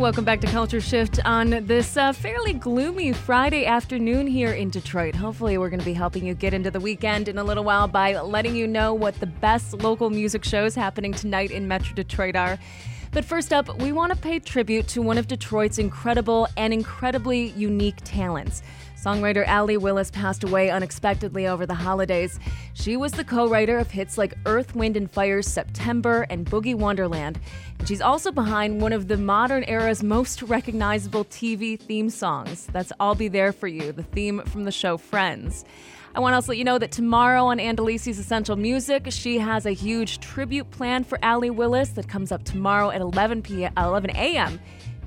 welcome back to Culture Shift on this uh, fairly gloomy Friday afternoon here in Detroit. Hopefully, we're going to be helping you get into the weekend in a little while by letting you know what the best local music shows happening tonight in Metro Detroit are. But first up, we want to pay tribute to one of Detroit's incredible and incredibly unique talents. Songwriter Allee Willis passed away unexpectedly over the holidays. She was the co writer of hits like Earth, Wind, and Fire's September and Boogie Wonderland. And she's also behind one of the modern era's most recognizable TV theme songs. That's I'll Be There For You, the theme from the show Friends. I want to also let you know that tomorrow on Ann Delisi's Essential Music, she has a huge tribute plan for Allee Willis that comes up tomorrow at 11 p.m. 11 a.m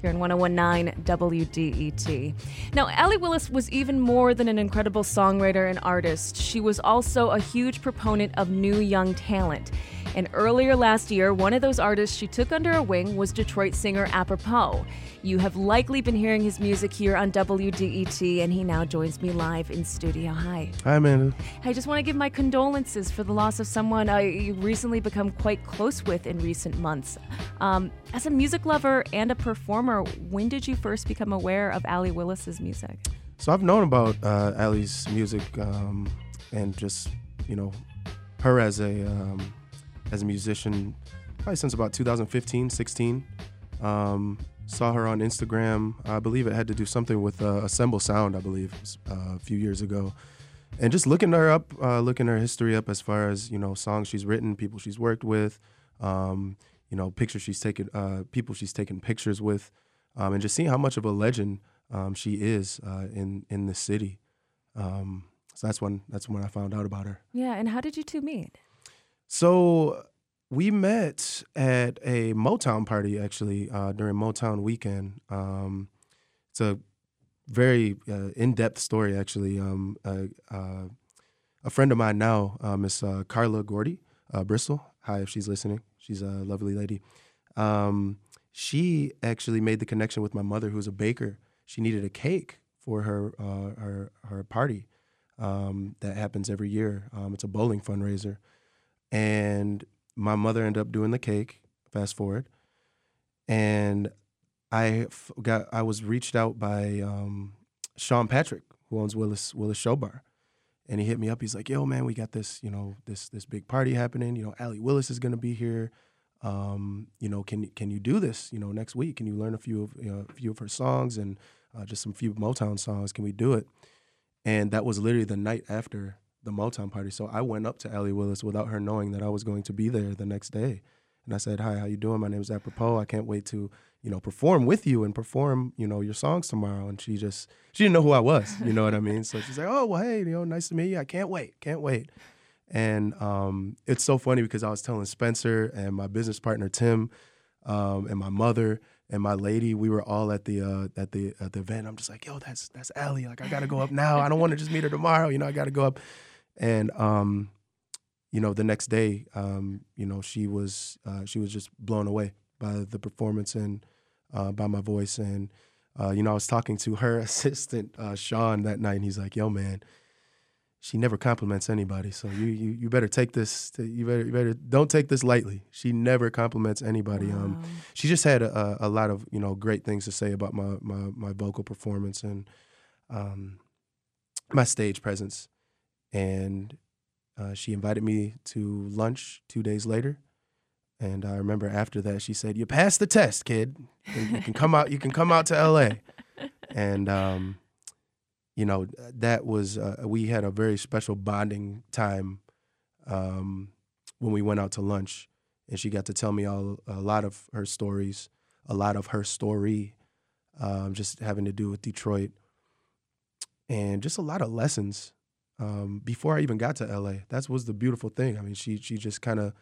here in 1019 WDET. Now, Allee Willis was even more than an incredible songwriter and artist. She was also a huge proponent of new young talent. And earlier last year, one of those artists she took under her wing was Detroit singer Apropos. You have likely been hearing his music here on WDET, and he now joins me live in studio. Hi. Hi, Amanda. I just want to give my condolences for the loss of someone I recently become quite close with in recent months. Um, as a music lover and a performer, when did you first become aware of Allee Willis's music? So I've known about uh, Allee's music um, and just you know her as a um, as a musician probably since about 2015, 16. Um, saw her on Instagram. I believe it had to do something with uh, Assemble Sound. I believe uh, a few years ago, and just looking her up, uh, looking her history up as far as you know songs she's written, people she's worked with, um, you know pictures she's taken, uh, people she's taken pictures with, um, and just seeing how much of a legend um, she is uh, in in the city. Um, so that's when that's when I found out about her. Yeah, and how did you two meet? So we met at a Motown party actually uh, during Motown weekend. Um, it's a very uh, in-depth story actually. Um, uh, a friend of mine now, uh, Miss uh, Carla Gordy uh, Bristol. Hi, if she's listening. She's a lovely lady. Um, she actually made the connection with my mother, who's a baker. She needed a cake for her her her party um, that happens every year. Um, it's a bowling fundraiser, and my mother ended up doing the cake. Fast forward, and I got I was reached out by um, Sean Patrick, who owns Willis Willis Show Bar, and he hit me up. He's like, "Yo, man, we got this you know this this big party happening. You know, Allee Willis is gonna be here. Um, you know, can can you do this? You know, next week? Can you learn a few of you know, a few of her songs and uh, just some few Motown songs? Can we do it?" And that was literally the night after the Motown party. So I went up to Allee Willis without her knowing that I was going to be there the next day. And I said, "Hi, how you doing? My name is Apropos. I can't wait to, you know, perform with you and perform, you know, your songs tomorrow." And she just she didn't know who I was, you know what I mean? So she's like, "Oh, well, hey, you know, nice to meet you. I can't wait. Can't wait." And um, it's so funny because I was telling Spencer and my business partner Tim um, and my mother and my lady, we were all at the uh, at the at the event. I'm just like, "Yo, that's that's Allee. Like, I got to go up now. I don't want to just meet her tomorrow. You know, I got to go up." And um, you know the next day um, you know she was uh, she was just blown away by the performance and uh, by my voice. And uh, you know I was talking to her assistant uh, Sean that night and he's like yo man she never compliments anybody. So you you, you better take this to, you better you better don't take this lightly. She never compliments anybody. Um, wow. um, she just had a, a, lot of you know great things to say about my my, my vocal performance and um, my stage presence and uh, she invited me to lunch two days later. And I remember after that, she said, "You passed the test, kid. You can come out. You can come out to L.A." And um, you know that was uh, we had a very special bonding time um, when we went out to lunch, and she got to tell me all a lot of her stories, a lot of her story, um, just having to do with Detroit, and just a lot of lessons um, before I even got to LA. That was the beautiful thing. I mean, she she just kind of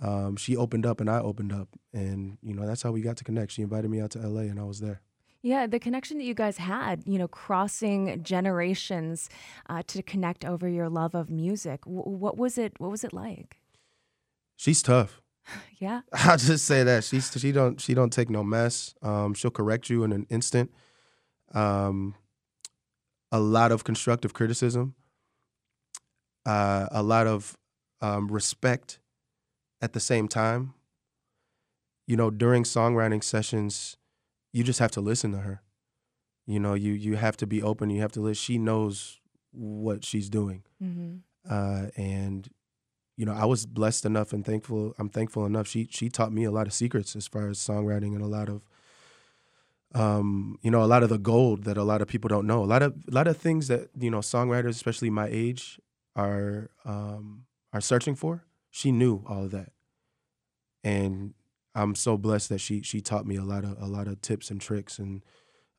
um, she opened up and I opened up, and you know that's how we got to connect. She invited me out to LA, and I was there. Yeah, the connection that you guys had, you know, crossing generations uh, to connect over your love of music. W- what was it? What was it like? She's tough. yeah, I'll just say that she's she don't she don't take no mess. Um, she'll correct you in an instant. Um, a lot of constructive criticism uh, a lot of um, respect at the same time. You know, during songwriting sessions, you just have to listen to her. You know, you you have to be open. You have to listen. She knows what she's doing, Mm-hmm. uh, and you know, I was blessed enough and thankful. I'm thankful enough. She she taught me a lot of secrets as far as songwriting and a lot of, um, you know, a lot of the gold that a lot of people don't know. A lot of a lot of things that you know songwriters, especially my age, are um, are searching for. She knew all of that, and I'm so blessed that she she taught me a lot of a lot of tips and tricks. And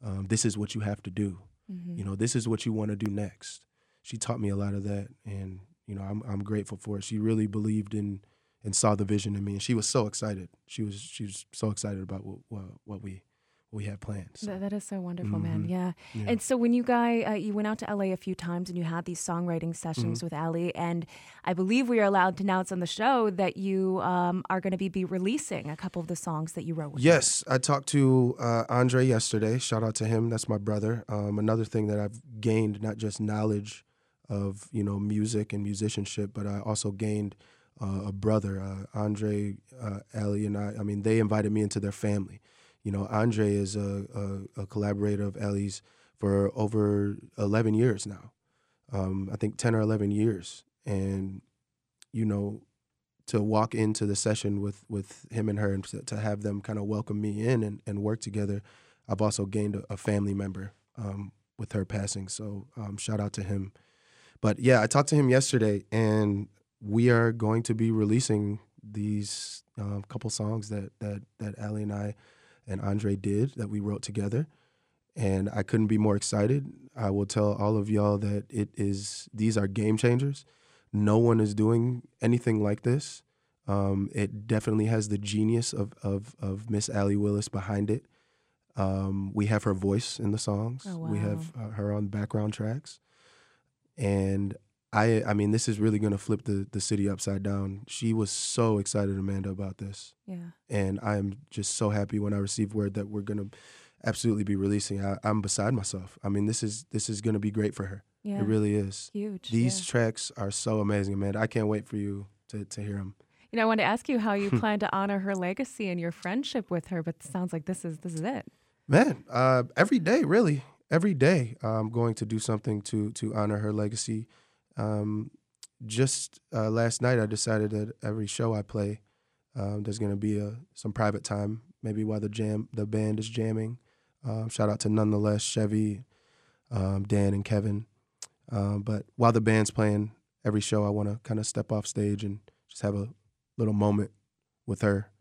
um, this is what you have to do. Mm-hmm. You know, this is what you want to do next. She taught me a lot of that, and you know, I'm I'm grateful for it. She really believed in and saw the vision in me, and she was so excited. She was she was so excited about what what, what we we had planned. So, That, that is so wonderful, man. Mhm. Yeah. yeah. And so when you guy uh, you went out to LA a few times and you had these songwriting Mm-hmm. sessions with Allee, and I believe we are allowed to announce on the show that you um, are going to be, be releasing a couple of the songs that you wrote. With her. Yes, I talked to uh, Andre yesterday. Shout out to him. That's my brother. Um, another thing that I've gained, not just knowledge of you know music and musicianship, but I also gained uh, a brother, uh, Andre, uh, Allee, and I. I mean, they invited me into their family. You know, Andre is a, a, a collaborator of Allee's for over 11 years now. Um, I think 10 or 11 years. And, you know, to walk into the session with, with him and her and to, to have them kind of welcome me in and, and work together, I've also gained a, a family member um, with her passing. So um, shout out to him. But yeah, I talked to him yesterday and we are going to be releasing these um, couple songs that, that, that Allee and I and Andre did that we wrote together. And I couldn't be more excited. I will tell all of y'all that it is these are game changers. No one is doing anything like this. Um, it definitely has the genius of of of Miss Allee Willis behind it. Um, we have her voice in the songs. Oh, We have uh, her on background tracks, and I I mean this is really gonna flip the the city upside down. She was so excited, Amanda, about this Yeah. and I am just so happy when I received word that we're gonna absolutely be releasing. I, I'm beside myself. I mean, this is this is gonna be great for her. Yeah. It really is. Huge. These yeah. tracks are so amazing, Amanda. I can't wait for you to to hear them. You know, I wanted to ask you how you plan to honor her legacy and your friendship with her, but it sounds like this is this is it. Man, uh, every day, really, every day, I'm going to do something to to honor her legacy. Um, just uh, last night, I decided that every show I play, um, there's going to be a some private time, maybe while the jam the band is jamming. Um, shout out to nonetheless Chevy, um, Dan, and Kevin. Um, but while the band's playing, every show I want to kind of step off stage and just have a little moment with her.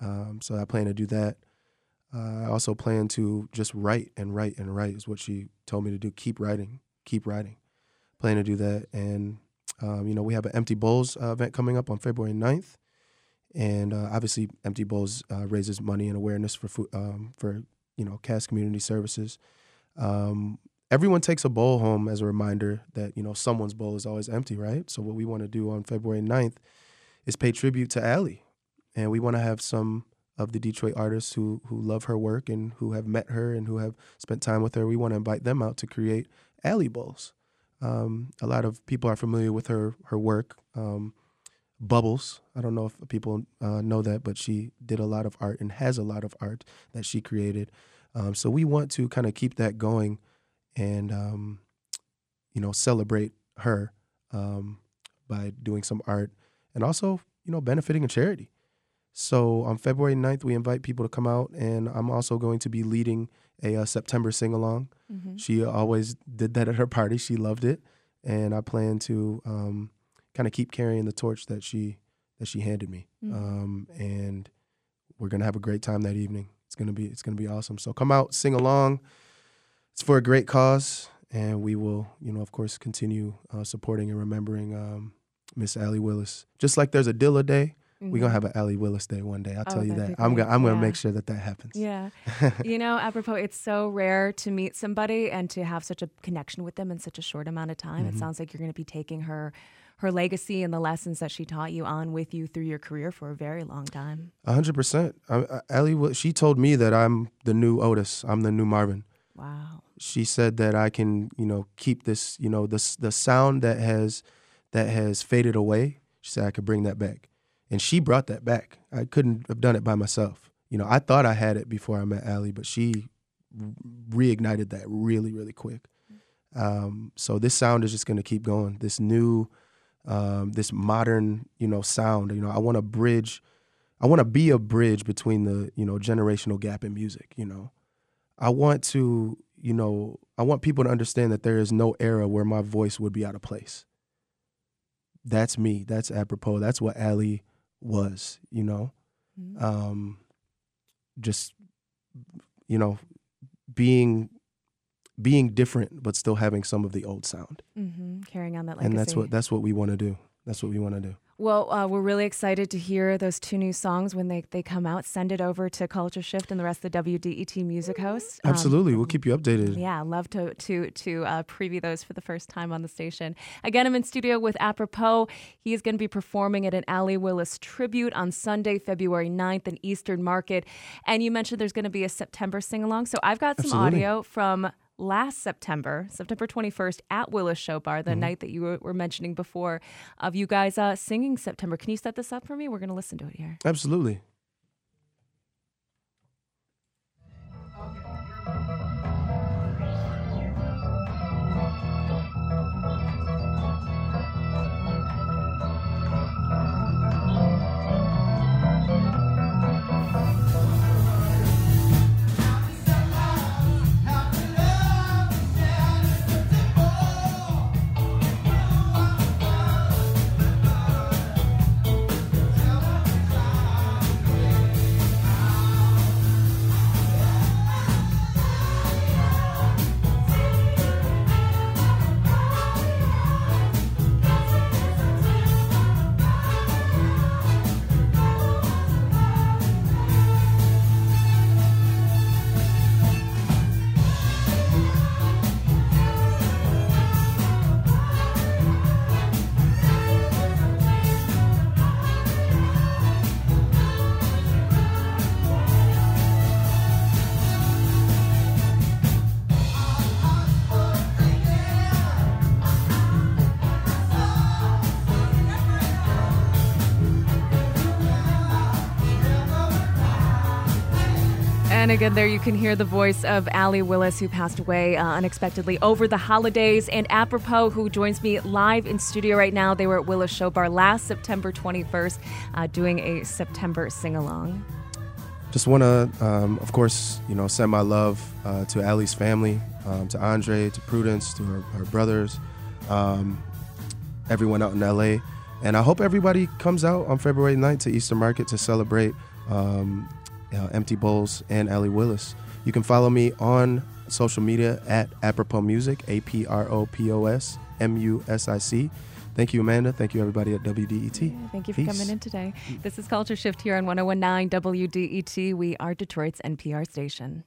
Um, so I plan to do that. Uh, I also plan to just write and write and write is what she told me to do. Keep writing, keep writing. Plan to do that. And, um, you know, we have an Empty Bowls uh, event coming up on February 9th. And uh, obviously, Empty Bowls uh, raises money and awareness for, food, um, for you know, Cass Community Services. Um, everyone takes a bowl home as a reminder that, you know, someone's bowl is always empty, right? So what we want to do on February 9th is pay tribute to Allee. And we want to have some of the Detroit artists who who love her work and who have met her and who have spent time with her. We want to invite them out to create Alley Bowls. Um, a lot of people are familiar with her her work. Um, Bubbles. I don't know if people uh, know that, but she did a lot of art and has a lot of art that she created. Um, so we want to kind of keep that going, and um, you know celebrate her um, by doing some art and also you know benefiting a charity. So on February 9th, we invite people to come out, and I'm also going to be leading a uh, September sing along. Mm-hmm. She always did that at her party. She loved it, and I plan to um, kind of keep carrying the torch that she that she handed me. Mhm. Um, and we're gonna have a great time that evening. It's gonna be it's gonna be awesome. So come out, sing along. It's for a great cause, and we will, you know, of course, continue uh, supporting and remembering um, Miss Allee Willis. Just like there's a Dilla Day, we're gonna have an Allee Willis Day one day. I'll Mm-hmm. Oh, tell you that. I'm gonna I'm gonna make sure that that happens. Yeah. you know, apropos, it's so rare to meet somebody and to have such a connection with them in such a short amount of time. Mm-hmm. It sounds like you're going to be taking her her legacy and the lessons that she taught you on with you through your career for a very long time. A hundred percent. I- I- Allee, she told me that I'm the new Otis. I'm the new Marvin. Wow. She said that I can, you know, keep this, you know, the s- the sound that has that has faded away. She said I could bring that back, and she brought that back. I couldn't have done it by myself. You know, I thought I had it before I met Allee, but she reignited that really, really quick. Um, so this sound is just going to keep going. This new, um, this modern, you know, sound. You know, I want to bridge. I want to be a bridge between the, you know, generational gap in music. You know, I want to, you know, I want people to understand that there is no era where my voice would be out of place. That's me. That's apropos. That's what Allee was. You know, mm-hmm. um, just, you know, being being different but still having some of the old sound. Mm-hmm. Carrying on that legacy. And that's what that's what we want to do. That's what we want to do. Well, uh, we're really excited to hear those two new songs when they, they come out. Send it over to Culture Shift and the rest of the WDET music hosts. Um, Absolutely, we'll keep you updated. Yeah, love to to to uh, preview those for the first time on the station. Again, I'm in studio with Apropos. He is going to be performing at an Allee Willis tribute on Sunday, February 9th in Eastern Market. And you mentioned there's going to be a September sing along. So I've got some Absolutely. audio from last September, September 21st, at Willis Show Bar, the mm-hmm. night that you were mentioning before, of you guys uh, singing September. Can you set this up for me? We're going to listen to it here. Absolutely. Again, there you can hear the voice of Allee Willis, who passed away uh, unexpectedly over the holidays, and apropos, who joins me live in studio right now. They were at Willis Show Bar last September 21st, uh, doing a September sing along. Just want to, um, of course, you know, send my love uh, to Allee's family, um, to Andre, to Prudence, to her, her brothers, um, everyone out in LA. And I hope everybody comes out on February 9th to Eastern Market to celebrate um, uh, Empty Bowls, and Allee Willis. You can follow me on social media at Apropos Music, A P R O P O S M U S I C. Thank you, Amanda. Thank you, everybody at WDET. Yeah, thank you for Peace. coming in today. This is Culture Shift here on 1019 WDET. We are Detroit's NPR station.